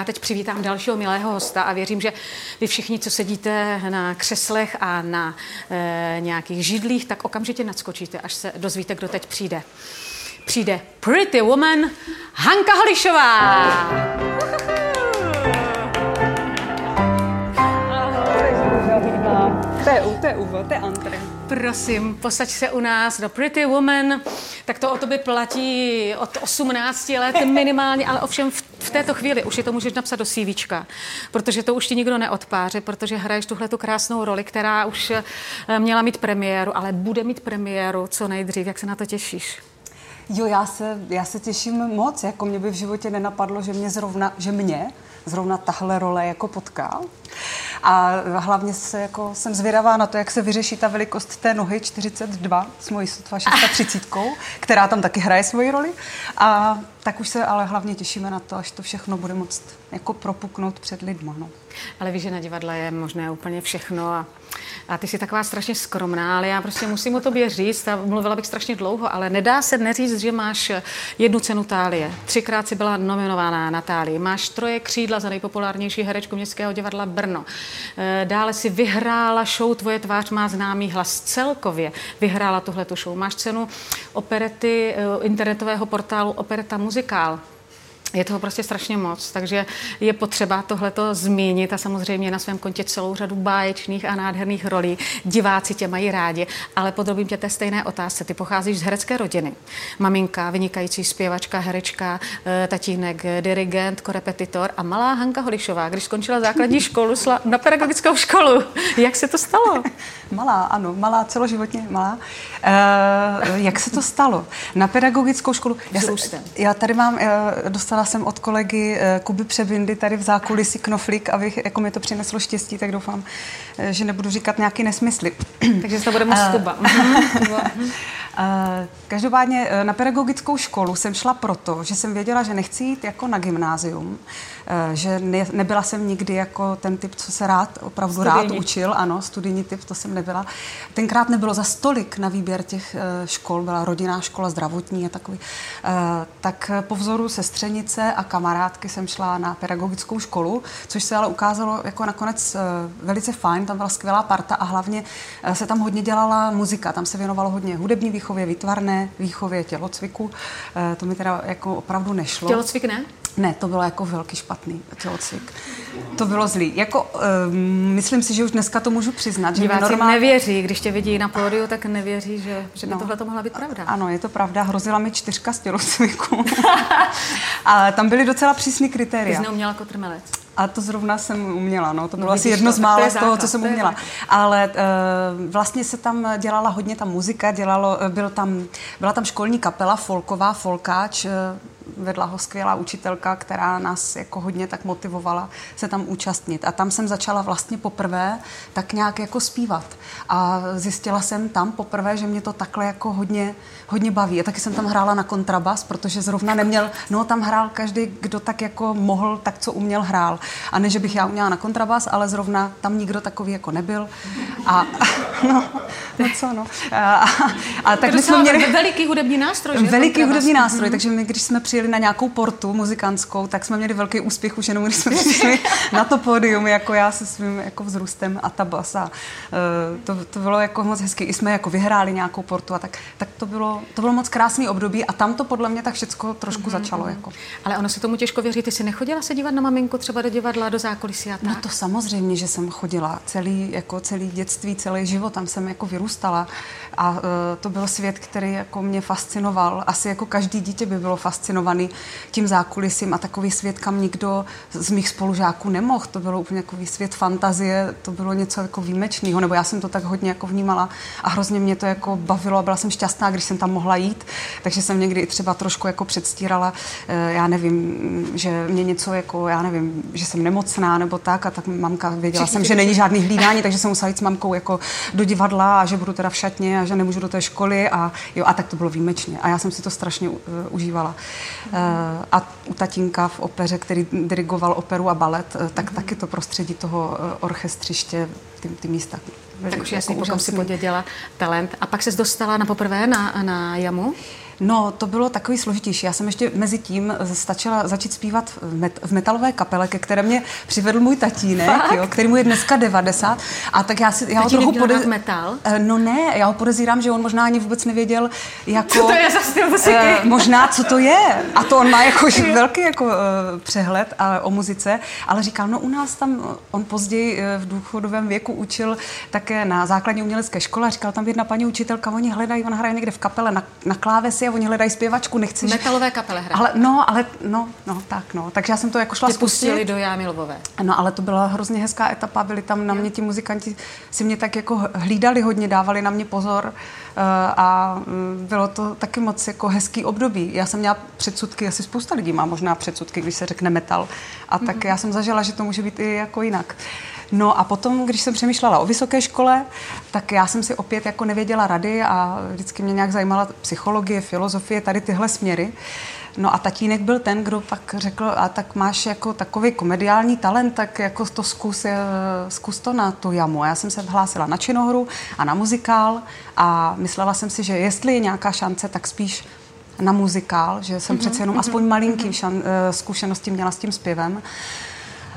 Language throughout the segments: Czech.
Já teď přivítám dalšího milého hosta a věřím, že vy všichni, co sedíte na křeslech a na e, nějakých židlích, tak okamžitě nadskočíte, až se dozvíte, kdo teď přijde. Přijde Pretty Woman Hanka Holišová. To je, to je úvod, to je antre. Prosím, posaď se u nás do Pretty Woman. Tak to o tobě platí od 18 let minimálně, ale ovšem v, v této chvíli už je to můžeš napsat do CVčka, protože to už ti nikdo neodpáře, protože hraješ tuhle tu krásnou roli, která už eh, měla mít premiéru, ale bude mít premiéru co nejdřív. Jak se na to těšíš? Jo, já se, já se těším moc. Jako mě by v životě nenapadlo, že mě zrovna, že mě zrovna tahle role jako potká. A hlavně se, jako, jsem zvědavá na to, jak se vyřeší ta velikost té nohy 42 s mojí sotva 630, která tam taky hraje svoji roli. A tak už se ale hlavně těšíme na to, až to všechno bude moct jako propuknout před lidma. No. Ale víš, že na divadle je možné úplně všechno a, a ty jsi taková strašně skromná, ale já prostě musím o tobě říct a mluvila bych strašně dlouho, ale nedá se neříct, že máš jednu cenu Tálie. Třikrát si byla nominovaná na Tálii. Máš troje křídla za nejpopulárnější herečku Městského divadla Brno. E, dále si vyhrála show Tvoje tvář má známý hlas celkově. Vyhrála tuhletu show. Máš cenu operety e, internetového portálu Opereta Muzikál je toho prostě strašně moc, takže je potřeba tohleto zmínit a samozřejmě na svém kontě celou řadu báječných a nádherných rolí. Diváci tě mají rádi, ale podrobím tě té stejné otázce. Ty pocházíš z herecké rodiny. Maminka, vynikající zpěvačka, herečka, eh, tatínek, dirigent, korepetitor a malá Hanka Holišová, když skončila základní školu, na pedagogickou školu. Jak se to stalo? Malá, ano, malá, celoživotně malá. Uh, jak se to stalo? Na pedagogickou školu. Já, já tady mám, uh, dostala Dostala jsem od kolegy eh, Kuby Převindy tady v zákulisí knoflík, abych, jako mi to přineslo štěstí, tak doufám, eh, že nebudu říkat nějaký nesmysly. Takže to bude moc Kuba. Každopádně eh, na pedagogickou školu jsem šla proto, že jsem věděla, že nechci jít jako na gymnázium, eh, že ne, nebyla jsem nikdy jako ten typ, co se rád, opravdu studijní. rád učil, ano, studijní typ, to jsem nebyla. Tenkrát nebylo za stolik na výběr těch eh, škol, byla rodinná škola, zdravotní a takový. Tak po vzoru sestřenice a kamarádky jsem šla na pedagogickou školu, což se ale ukázalo jako nakonec velice fajn, tam byla skvělá parta a hlavně se tam hodně dělala muzika, tam se věnovalo hodně hudební výchově, výtvarné výchově, tělocviku. Eh, to mi teda jako opravdu nešlo. Tělocvik ne? Ne, to bylo jako velký špatný tělocvik. To bylo zlý. Jako, um, myslím si, že už dneska to můžu přiznat. Že Diváci normálně... nevěří, když tě vidí na pódiu, tak nevěří, že, že by no. tohle to mohla být pravda. Ano, je to pravda. Hrozila mi čtyřka z tělocviku. a tam byly docela přísný kritéria. Ty jsi neuměla kotrmelec. A to zrovna jsem uměla, no. To bylo no, asi jedno to, z mála z toho, co jsem uměla. Ale uh, vlastně se tam dělala hodně ta muzika, dělalo, eh, byl tam, byla tam školní kapela, folková, folkáč, uh, vedla ho skvělá učitelka, která nás jako hodně tak motivovala se tam účastnit. A tam jsem začala vlastně poprvé tak nějak jako zpívat. A zjistila jsem tam poprvé, že mě to takhle jako hodně, hodně baví. A taky jsem tam hrála na kontrabas, protože zrovna neměl, no tam hrál každý, kdo tak jako mohl, tak co uměl, hrál. A ne, že bych já uměla na kontrabas, ale zrovna tam nikdo takový jako nebyl. A no, no co, no. A, a, a tak my jsme měli... Veliký hudební nástroj, že? Veliký hudební nástroj, mm-hmm. takže my, když jsme přijeli na nějakou portu muzikantskou, tak jsme měli velký úspěch už jenom, když jsme přišli na to pódium, jako já se svým jako vzrůstem a ta basa. Uh, to, to bylo jako moc hezky. I jsme jako vyhráli nějakou portu a tak, tak to, bylo, to bylo moc krásný období a tam to podle mě tak všechno trošku mm-hmm. začalo. Jako. Ale ono se tomu těžko věří. Ty jsi nechodila se dívat na maminku třeba do divadla, do zákulisí a no tak? No to samozřejmě, že jsem chodila celý, jako celý dětství, celý život, tam jsem jako vyrůstala a uh, to byl svět, který jako mě fascinoval. Asi jako každý dítě by bylo fascinovaný tím zákulisím a takový svět, kam nikdo z mých spolužáků nemohl. To bylo úplně takový svět fantazie, to bylo něco jako výjimečného, nebo já jsem to tak hodně jako vnímala a hrozně mě to jako bavilo a byla jsem šťastná, když jsem tam mohla jít, takže jsem někdy třeba trošku jako předstírala, eh, já nevím, že mě něco jako, já nevím, že jsem nemocná nebo tak a tak mamka věděla Všichni jsem, že není žádný hlídání, takže jsem musela jít s mamkou jako do divadla a že budu teda v šatně a že nemůžu do té školy a jo, a tak to bylo výjimečně a já jsem si to strašně uh, užívala. A u tatínka v opeře, který dirigoval operu a balet, tak mm-hmm. taky to prostředí toho orchestřiště, ty, ty místa. Tak už jasný, jako si poděděla talent. A pak se dostala na poprvé na, na jamu? No, to bylo takový složitější. Já jsem ještě mezi tím stačila začít zpívat v, met, v metalové kapele, ke které mě přivedl můj tatínek, jo, který mu je dneska 90. A tak já si, já ho trochu pode... metal? Eh, no ne, já ho podezírám, že on možná ani vůbec nevěděl, jako... Co to je za styl uh, Možná, co to je. A to on má jako velký jako, uh, přehled uh, o muzice, ale říkal, no u nás tam, on později uh, v důchodovém věku učil také na základní umělecké škole a říkal tam jedna paní učitelka, oni hledají, on hraje někde v kapele na, na klávesi oni hledají zpěvačku, nechci... Metalové kapele hrají. Ale, no, ale, no, no, tak, no. Takže já jsem to jako šla Tě pustili do Jámy Lvové. No, ale to byla hrozně hezká etapa, byli tam na mě ti muzikanti, si mě tak jako hlídali hodně, dávali na mě pozor eh, a mm, bylo to taky moc jako hezký období. Já jsem měla předsudky, asi spousta lidí má možná předsudky, když se řekne metal. A tak mm-hmm. já jsem zažila, že to může být i jako jinak. No a potom, když jsem přemýšlela o vysoké škole, tak já jsem si opět jako nevěděla rady a vždycky mě nějak zajímala psychologie, filozofie, tady tyhle směry. No a tatínek byl ten, kdo pak řekl, a tak máš jako takový komediální talent, tak jako to zkus, eh, zkus to na tu jamu. Já jsem se vhlásila na činohru a na muzikál a myslela jsem si, že jestli je nějaká šance, tak spíš na muzikál, že jsem mm-hmm, přece jenom mm-hmm, aspoň malinký mm-hmm. šan, eh, zkušenosti měla s tím zpěvem.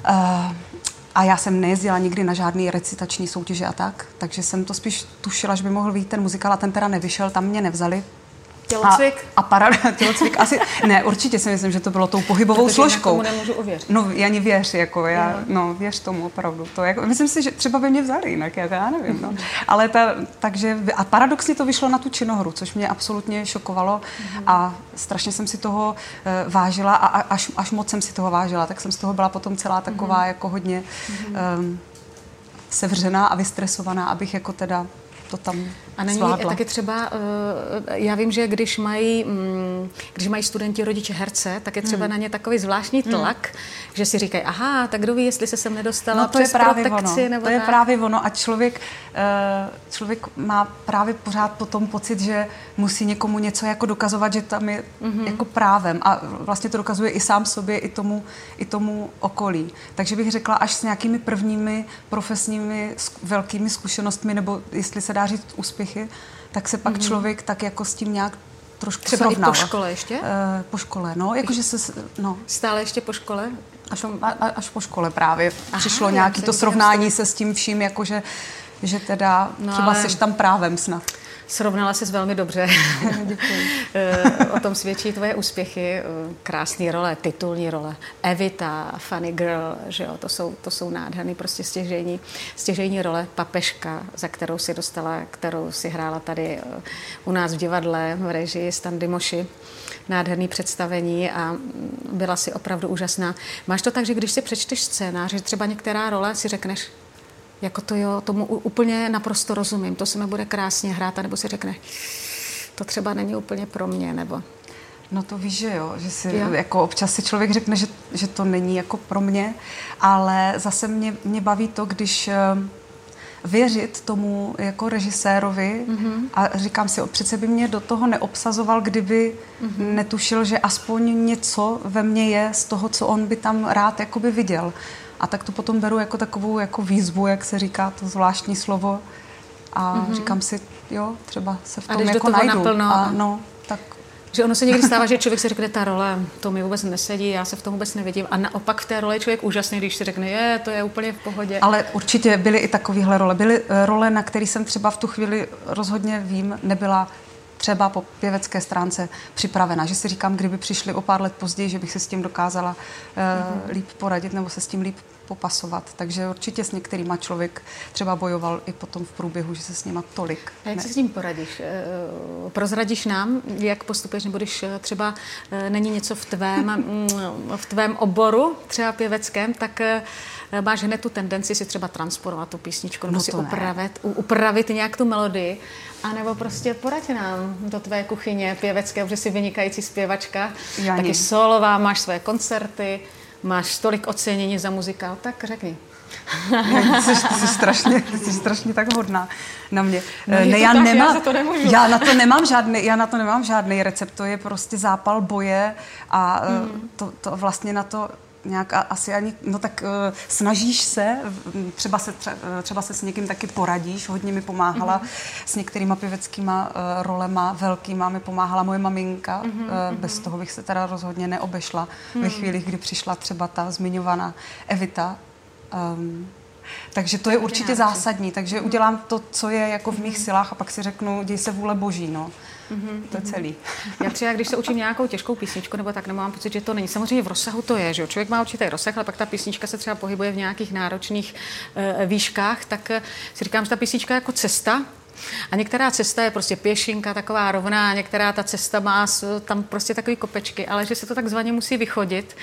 Uh, a já jsem nejezdila nikdy na žádný recitační soutěže a tak, takže jsem to spíš tušila, že by mohl být ten muzikál a ten teda nevyšel, tam mě nevzali, Tělocvik? A, a parada, tělocvik asi, ne, určitě si myslím, že to bylo tou pohybovou Protože složkou. Tomu nemůžu uvěřit. No, ani věř, jako já, no. no, věř tomu opravdu. To jako, myslím si, že třeba by mě vzali jinak, já, já nevím, no. Ale ta, takže, a paradoxně to vyšlo na tu činohru, což mě absolutně šokovalo mm. a strašně jsem si toho uh, vážila a, a až, až moc jsem si toho vážila, tak jsem z toho byla potom celá taková mm. jako hodně um, sevřená a vystresovaná, abych jako teda to tam a není zvládla. taky třeba, eh, já vím, že když mají, mm, když mají studenti rodiče herce, tak je třeba hmm. na ně takový zvláštní hmm. tlak, hmm. že si říkají, aha, tak kdo ví, jestli se sem nedostala no, to přes je právě protekci, ono. nebo To je tak. právě ono a člověk, eh, člověk má právě pořád potom pocit, že musí někomu něco jako dokazovat, že tam je mm-hmm. jako právem a vlastně to dokazuje i sám sobě, i tomu, i tomu okolí. Takže bych řekla, až s nějakými prvními profesními velkými zkušenostmi, nebo jestli se dá říct úspěchy, tak se pak mm-hmm. člověk tak jako s tím nějak trošku Třeba srovnal. po škole ještě? Uh, po škole, no, jakože se, no. Stále ještě po škole? Až, a, až po škole právě Aha, přišlo nějaké to srovnání se s tím vším, jakože že teda no, třeba ale... seš tam právem snad. Srovnala se velmi dobře. Eh, o tom svědčí tvoje úspěchy. Eh, krásné role, titulní role. Evita, Funny Girl, že jo, to jsou, to jsou nádherný prostě stěžení, stěžení role. Papeška, za kterou si dostala, kterou si hrála tady eh, u nás v divadle v režii Standy Moši nádherný představení a mm, byla si opravdu úžasná. Máš to tak, že když si přečteš scénář, že třeba některá role si řekneš, jako to jo, tomu úplně naprosto rozumím, to se mi bude krásně hrát, nebo si řekne, to třeba není úplně pro mě, nebo... No to víš, že jo, že si jo. jako občas si člověk řekne, že, že to není jako pro mě, ale zase mě, mě baví to, když eh, věřit tomu jako režisérovi mm-hmm. a říkám si, přece by mě do toho neobsazoval, kdyby mm-hmm. netušil, že aspoň něco ve mně je z toho, co on by tam rád jakoby viděl. A tak to potom beru jako takovou jako výzvu, jak se říká to zvláštní slovo. A mm-hmm. říkám si, jo, třeba se v tom a jako najdu. Naplno, a no, tak že ono se někdy stává, že člověk si řekne, ta role, to mi vůbec nesedí, já se v tom vůbec nevidím. A naopak v té roli je člověk úžasný, když si řekne, je, to je úplně v pohodě. Ale určitě byly i takovéhle role. Byly eh, role, na které jsem třeba v tu chvíli rozhodně vím, nebyla třeba po pěvecké stránce připravena. Že si říkám, kdyby přišli o pár let později, že bych se s tím dokázala uh, líp poradit nebo se s tím líp popasovat. Takže určitě s některýma člověk třeba bojoval i potom v průběhu, že se s nima tolik. A jak ne... se s ním poradíš? Eh, prozradíš nám, jak postupuješ, nebo když eh, třeba není něco v tvém, mm, v tvém oboru, třeba pěveckém, tak máš hned tu tendenci si třeba transformovat tu písničku, nebo no si upravit, upravit nějak tu melodii a nebo prostě poraď nám do tvé kuchyně pěvecké, protože jsi vynikající zpěvačka, Janí. taky solová, máš své koncerty, máš tolik ocenění za muzikál, tak řekni. jsi, jsi, strašně, jsi strašně tak hodná na mě. No, ne, já, tak, nemám, já, to já na to nemám žádný, já na to nemám žádný recept, to je prostě zápal boje a mm. to, to vlastně na to nějak asi ani, no tak uh, snažíš se, třeba se, třeba se s někým taky poradíš, hodně mi pomáhala mm-hmm. s některýma pěveckýma uh, rolema, velkýma mi pomáhala moje maminka, mm-hmm. uh, bez toho bych se teda rozhodně neobešla mm-hmm. ve chvíli, kdy přišla třeba ta zmiňovaná Evita, um, takže to je určitě zásadní, takže udělám to, co je jako v mých silách a pak si řeknu, děj se vůle boží, no. Mm-hmm. To celý. Já třeba, když se učím nějakou těžkou písničku, nebo tak, nemám pocit, že to není. Samozřejmě v rozsahu to je, že člověk má určitý rozsah, ale pak ta písnička se třeba pohybuje v nějakých náročných uh, výškách, tak uh, si říkám, že ta písnička je jako cesta, a některá cesta je prostě pěšinka, taková rovná, některá ta cesta má tam prostě takový kopečky, ale že se to takzvaně musí vychodit,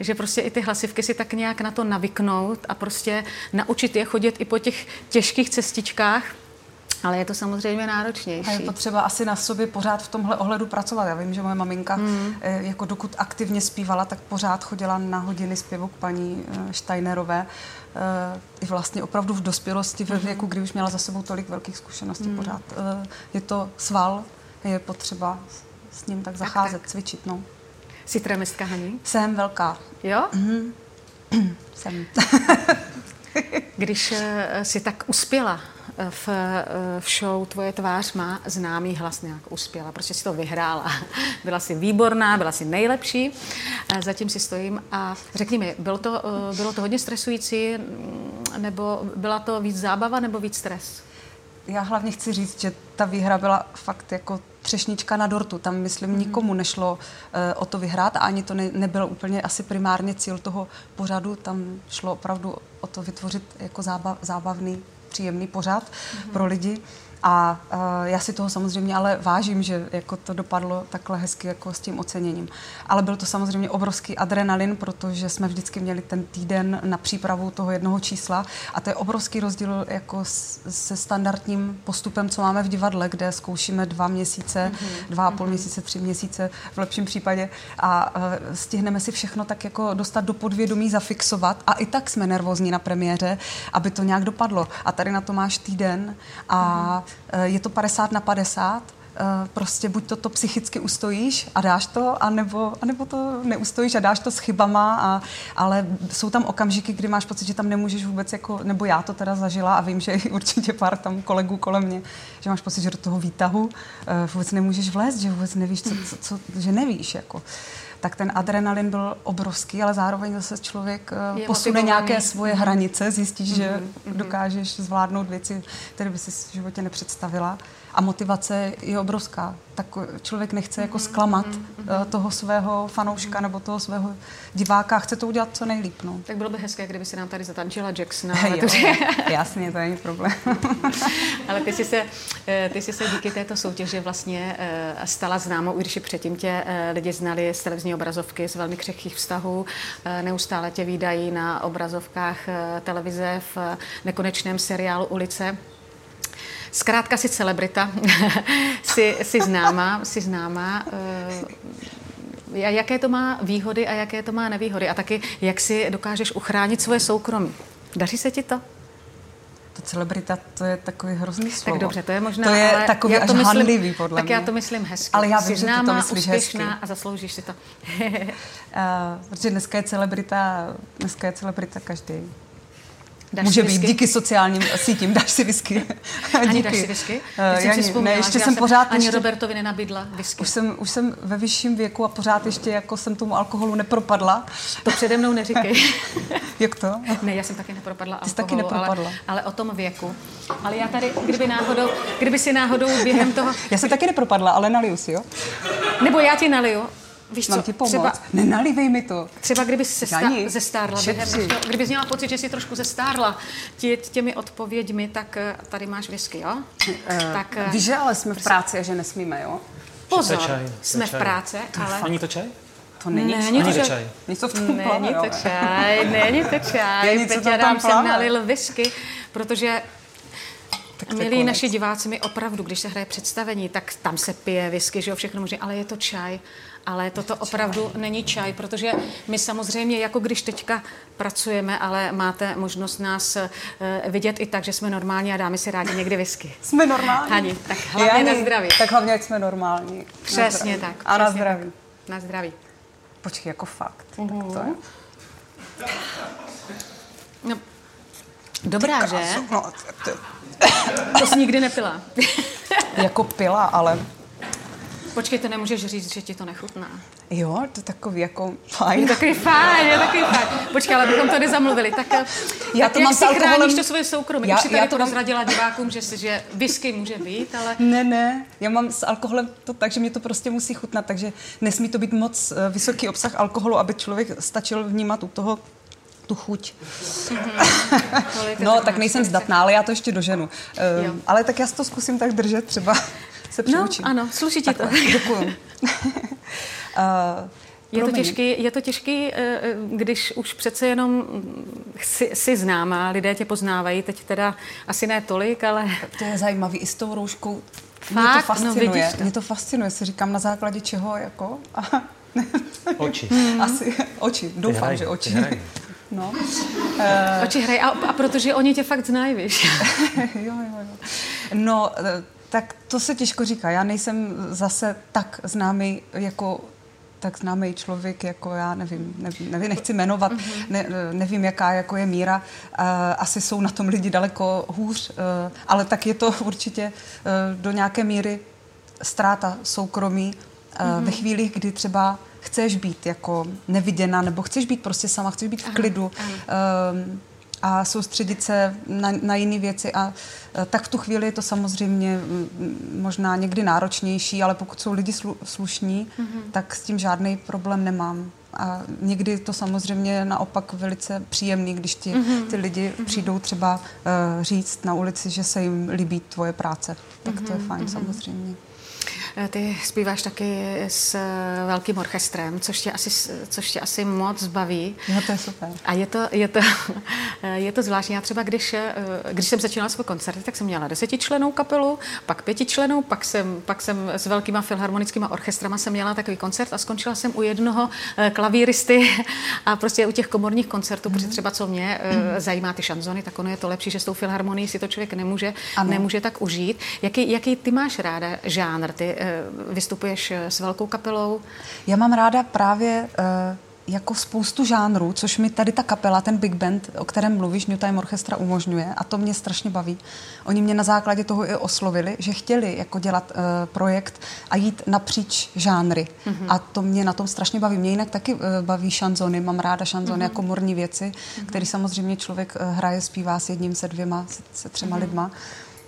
že prostě i ty hlasivky si tak nějak na to navyknout a prostě naučit je chodit i po těch těžkých cestičkách, ale je to samozřejmě náročnější. A je potřeba asi na sobě pořád v tomhle ohledu pracovat. Já vím, že moje maminka, mm. jako dokud aktivně zpívala, tak pořád chodila na hodiny zpěvu k paní eh, Steinerové. Eh, I vlastně opravdu v dospělosti, ve věku, kdy už měla za sebou tolik velkých zkušeností, mm. pořád je to sval, je potřeba s ním tak zacházet, tak, tak. cvičit. No. Jsi tremistka, Haní? Jsem velká. Jo? Mm. Jsem. Když si tak uspěla v, v show Tvoje tvář má známý hlas nějak uspěla. Prostě si to vyhrála. Byla si výborná, byla si nejlepší. Zatím si stojím a řekni mi, bylo to, bylo to hodně stresující, nebo byla to víc zábava, nebo víc stres? Já hlavně chci říct, že ta výhra byla fakt jako třešnička na dortu. Tam, myslím, mm. nikomu nešlo uh, o to vyhrát a ani to ne, nebyl úplně asi primárně cíl toho pořadu. Tam šlo opravdu o to vytvořit jako zábav, zábavný příjemný pořád mm-hmm. pro lidi. A uh, já si toho samozřejmě ale vážím, že jako to dopadlo takhle hezky jako s tím oceněním. Ale byl to samozřejmě obrovský adrenalin, protože jsme vždycky měli ten týden na přípravu toho jednoho čísla a to je obrovský rozdíl jako se standardním postupem, co máme v divadle, kde zkoušíme dva měsíce, mm-hmm. dva a půl mm-hmm. měsíce, tři měsíce v lepším případě a uh, stihneme si všechno tak jako dostat do podvědomí, zafixovat a i tak jsme nervózní na premiéře, aby to nějak dopadlo. A tady na to máš týden a mm-hmm je to 50 na 50, eh, prostě buď to, to psychicky ustojíš a dáš to, anebo, anebo to neustojíš a dáš to s chybama, a, ale jsou tam okamžiky, kdy máš pocit, že tam nemůžeš vůbec, jako, nebo já to teda zažila a vím, že určitě pár tam kolegů kolem mě, že máš pocit, že do toho výtahu uh, vůbec nemůžeš vlézt, že vůbec nevíš, co, co, co že nevíš, jako tak ten adrenalin byl obrovský, ale zároveň zase člověk je posune nějaké svoje mhm. hranice, zjistíš, mm-hmm. že mhm. dokážeš zvládnout věci, které by si v životě nepředstavila a motivace je obrovská. Tak člověk nechce jako zklamat mm-hmm. toho svého fanouška mm-hmm. nebo toho svého diváka, chce to udělat co nejlíp. No. Tak bylo by hezké, kdyby si nám tady zatančila Jacksona. jo, jasně, to není problém. ale ty jsi, se, eh, ty jsi se díky této soutěži vlastně eh, stala známou, i když i předtím tě lidi znali z televizní obrazovky, z velmi křehkých vztahů. Neustále tě výdají na obrazovkách televize v nekonečném seriálu Ulice. Zkrátka si celebrita, si, si známá, si známá. Uh, jaké to má výhody a jaké to má nevýhody? A taky, jak si dokážeš uchránit svoje soukromí? Daří se ti to? To celebrita, to je takový hrozný slovo. Tak dobře, to je možná, to je ale takový já to až myslím, handlivý, podle tak mě. já to myslím hezky. Ale já vím, Jsi že ty to myslíš hezky. a zasloužíš si to. uh, protože dneska je celebrita, dneska je celebrita každý. Dáš Může být díky sociálním sítím, dáš si whisky. Ani díky. dáš si whisky? Uh, já, si ne, ještě jsem pořád... Ani ještě, Robertovi nenabídla whisky. Už jsem, už jsem ve vyšším věku a pořád ještě jako jsem tomu alkoholu nepropadla. To přede mnou neříkej. Jak to? Ne, já jsem taky nepropadla Ty alkoholu, taky nepropadla. Ale, ale o tom věku. Ale já tady, kdyby náhodou, kdyby si náhodou během toho... já jsem taky nepropadla, ale naliju si, jo? Nebo já ti naliju. Víš Mám co, ti pomoct? Třeba, Nenalívej mi to. Třeba kdyby se sta- zestárla během, kdyby měla pocit, že jsi trošku zestárla tě, těmi odpověďmi, tak eh, tady máš whisky, jo? Uh, tak, uh, víš, že ale jsme v práci a že nesmíme, jo? Pozor, čaj, jsme čaj. v práci, ale... Ani to čaj? To není, není to čaj. Něco v tom Není to čaj, není to čaj. Peťa nám sem nalil whisky, protože tak Milí naši diváci, my opravdu, když se hraje představení, tak tam se pije whisky, že jo, všechno možné, ale je to čaj. Ale toto opravdu není čaj, protože my samozřejmě, jako když teďka pracujeme, ale máte možnost nás uh, vidět i tak, že jsme normální a dáme si rádi někdy whisky. Jsme normální. Hani, tak hlavně na zdraví. Tak hlavně, ať jsme normální. Přesně tak. A na zdraví. Tak. Na zdraví. Počkej, jako fakt. Uh-huh. Tak to je. No, dobrá, že? No, to jsi nikdy nepila. jako pila, ale... Počkej, to nemůžeš říct, že ti to nechutná. Jo, to je takový jako fajn. Je takový fajn, je takový fajn. Počkej, ale bychom tady zamluvili. Tak, já tak to jak mám si alkoholem... chráníš to svoje soukromí? Já, Už si tady to mám... rozradila divákům, že, že whisky může být, ale... Ne, ne, já mám s alkoholem to tak, že mě to prostě musí chutnat, takže nesmí to být moc eh, vysoký obsah alkoholu, aby člověk stačil vnímat u toho tu chuť. Mm-hmm. No, tak nejsem zdatná, ale já to ještě doženu. Uh, ale tak já to zkusím tak držet, třeba se přiučím. No, ano, sluší ti to. Děkuju. uh, je to, těžký, je to těžký, eh, když už přece jenom si, si známá, lidé tě poznávají, teď teda asi ne tolik, ale... To je zajímavý, i s tou rouškou. Fakt? Mě to no, fascinuje. No, to. Mě to fascinuje, si říkám na základě čeho, jako... oči. Asi oči, doufám, hraj, že oči. No. Uh, Oči hrají, a, a protože oni tě fakt znají, víš. jo, jo, jo. No, eh, tak to se těžko říká. Já nejsem zase tak známý jako tak známý člověk, jako já nevím, nevím nechci jmenovat, mm-hmm. ne, nevím, jaká jako je míra. Uh, asi jsou na tom lidi daleko hůř, uh, ale tak je to určitě uh, do nějaké míry ztráta soukromí mm-hmm. ve chvíli, kdy třeba chceš být jako neviděna, nebo chceš být prostě sama, chceš být v klidu aha, aha. Um, a soustředit se na, na jiné věci. A uh, tak v tu chvíli je to samozřejmě možná někdy náročnější, ale pokud jsou lidi slu, slušní, mm-hmm. tak s tím žádný problém nemám. A někdy to samozřejmě naopak velice příjemný, když ti mm-hmm. ty lidi mm-hmm. přijdou třeba uh, říct na ulici, že se jim líbí tvoje práce. Tak mm-hmm. to je fajn mm-hmm. samozřejmě. Eh, ty zpíváš taky s eh, velkým orchestrem, což tě asi, což tě asi moc baví. No to je super. A je to, je to, eh, je to zvláštní. Já třeba, když, když jsem začínala svůj koncerty, tak jsem měla desetičlenou kapelu, pak pětičlenou, pak jsem, pak jsem s velkýma filharmonickýma orchestrama jsem měla takový koncert a skončila jsem u jednoho klavíristy a prostě u těch komorních koncertů, mm. protože mhm. třeba co mě mm. zajímá ty šanzony, tak ono je to lepší, že s tou filharmonií si to člověk nemůže, nemůže tak užít. Jaký, jaký ty máš ráda žánr? Ty Eh, vystupuješ eh, s velkou kapelou? Já mám ráda právě eh, jako spoustu žánrů, což mi tady ta kapela, ten big band, o kterém mluvíš, New Time Orchestra umožňuje a to mě strašně baví. Oni mě na základě toho i oslovili, že chtěli jako dělat uh, projekt a jít napříč žánry. Mm-hmm. A to mě na tom strašně baví. Mě jinak taky uh, baví šanzony, mám ráda šanzony mm-hmm. jako morní věci, mm-hmm. který samozřejmě člověk uh, hraje, zpívá s jedním, se dvěma, se, se třema mm-hmm. lidma.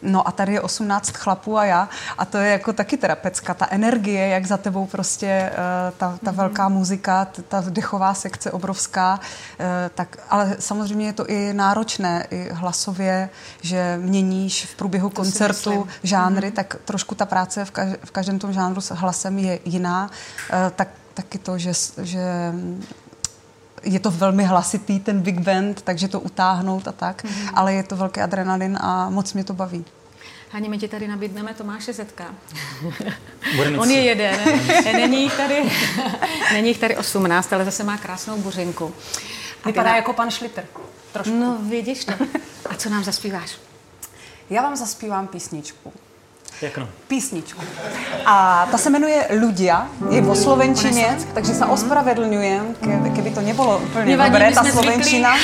No a tady je 18 chlapů a já a to je jako taky terapecka. Ta energie, jak za tebou prostě uh, ta, ta mm-hmm. velká muzika, ta dechová sekce obrovská, uh, tak, ale samozřejmě je to i náročné, i hlasově, že měníš v průběhu to koncertu žánry, mm-hmm. tak trošku ta práce v, kaž, v každém tom žánru s hlasem je jiná. Uh, tak taky to, že, že je to velmi hlasitý ten big band, takže to utáhnout a tak, mm-hmm. ale je to velký adrenalin a moc mě to baví. Hani, my ti tady nabídneme Tomáše Zetka. On je jeden. není jich tady, není jich tady 18, ale zase má krásnou buřinku. Vypadá jako pan Šliter. Trošku. No, vidíš to. A co nám zaspíváš? Já vám zaspívám písničku. Jak no? Písničku. A ta se jmenuje Ludia, je vo slovenčině, takže se ospravedlňujem, keby to nebylo úplně Nevadí, dobré, ta slovenčina.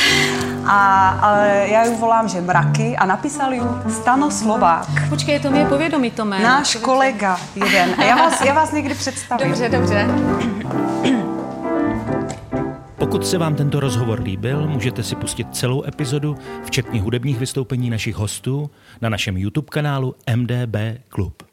A, ale já ju volám, že mraky a napísal ju Stano Slovák. Počkej, to mi je povědomí, Tome. Náš kolega jeden. A já vás, já vás někdy představím. Dobře, dobře. Pokud se vám tento rozhovor líbil, můžete si pustit celou epizodu, včetně hudebních vystoupení našich hostů, na našem YouTube kanálu MDB Klub.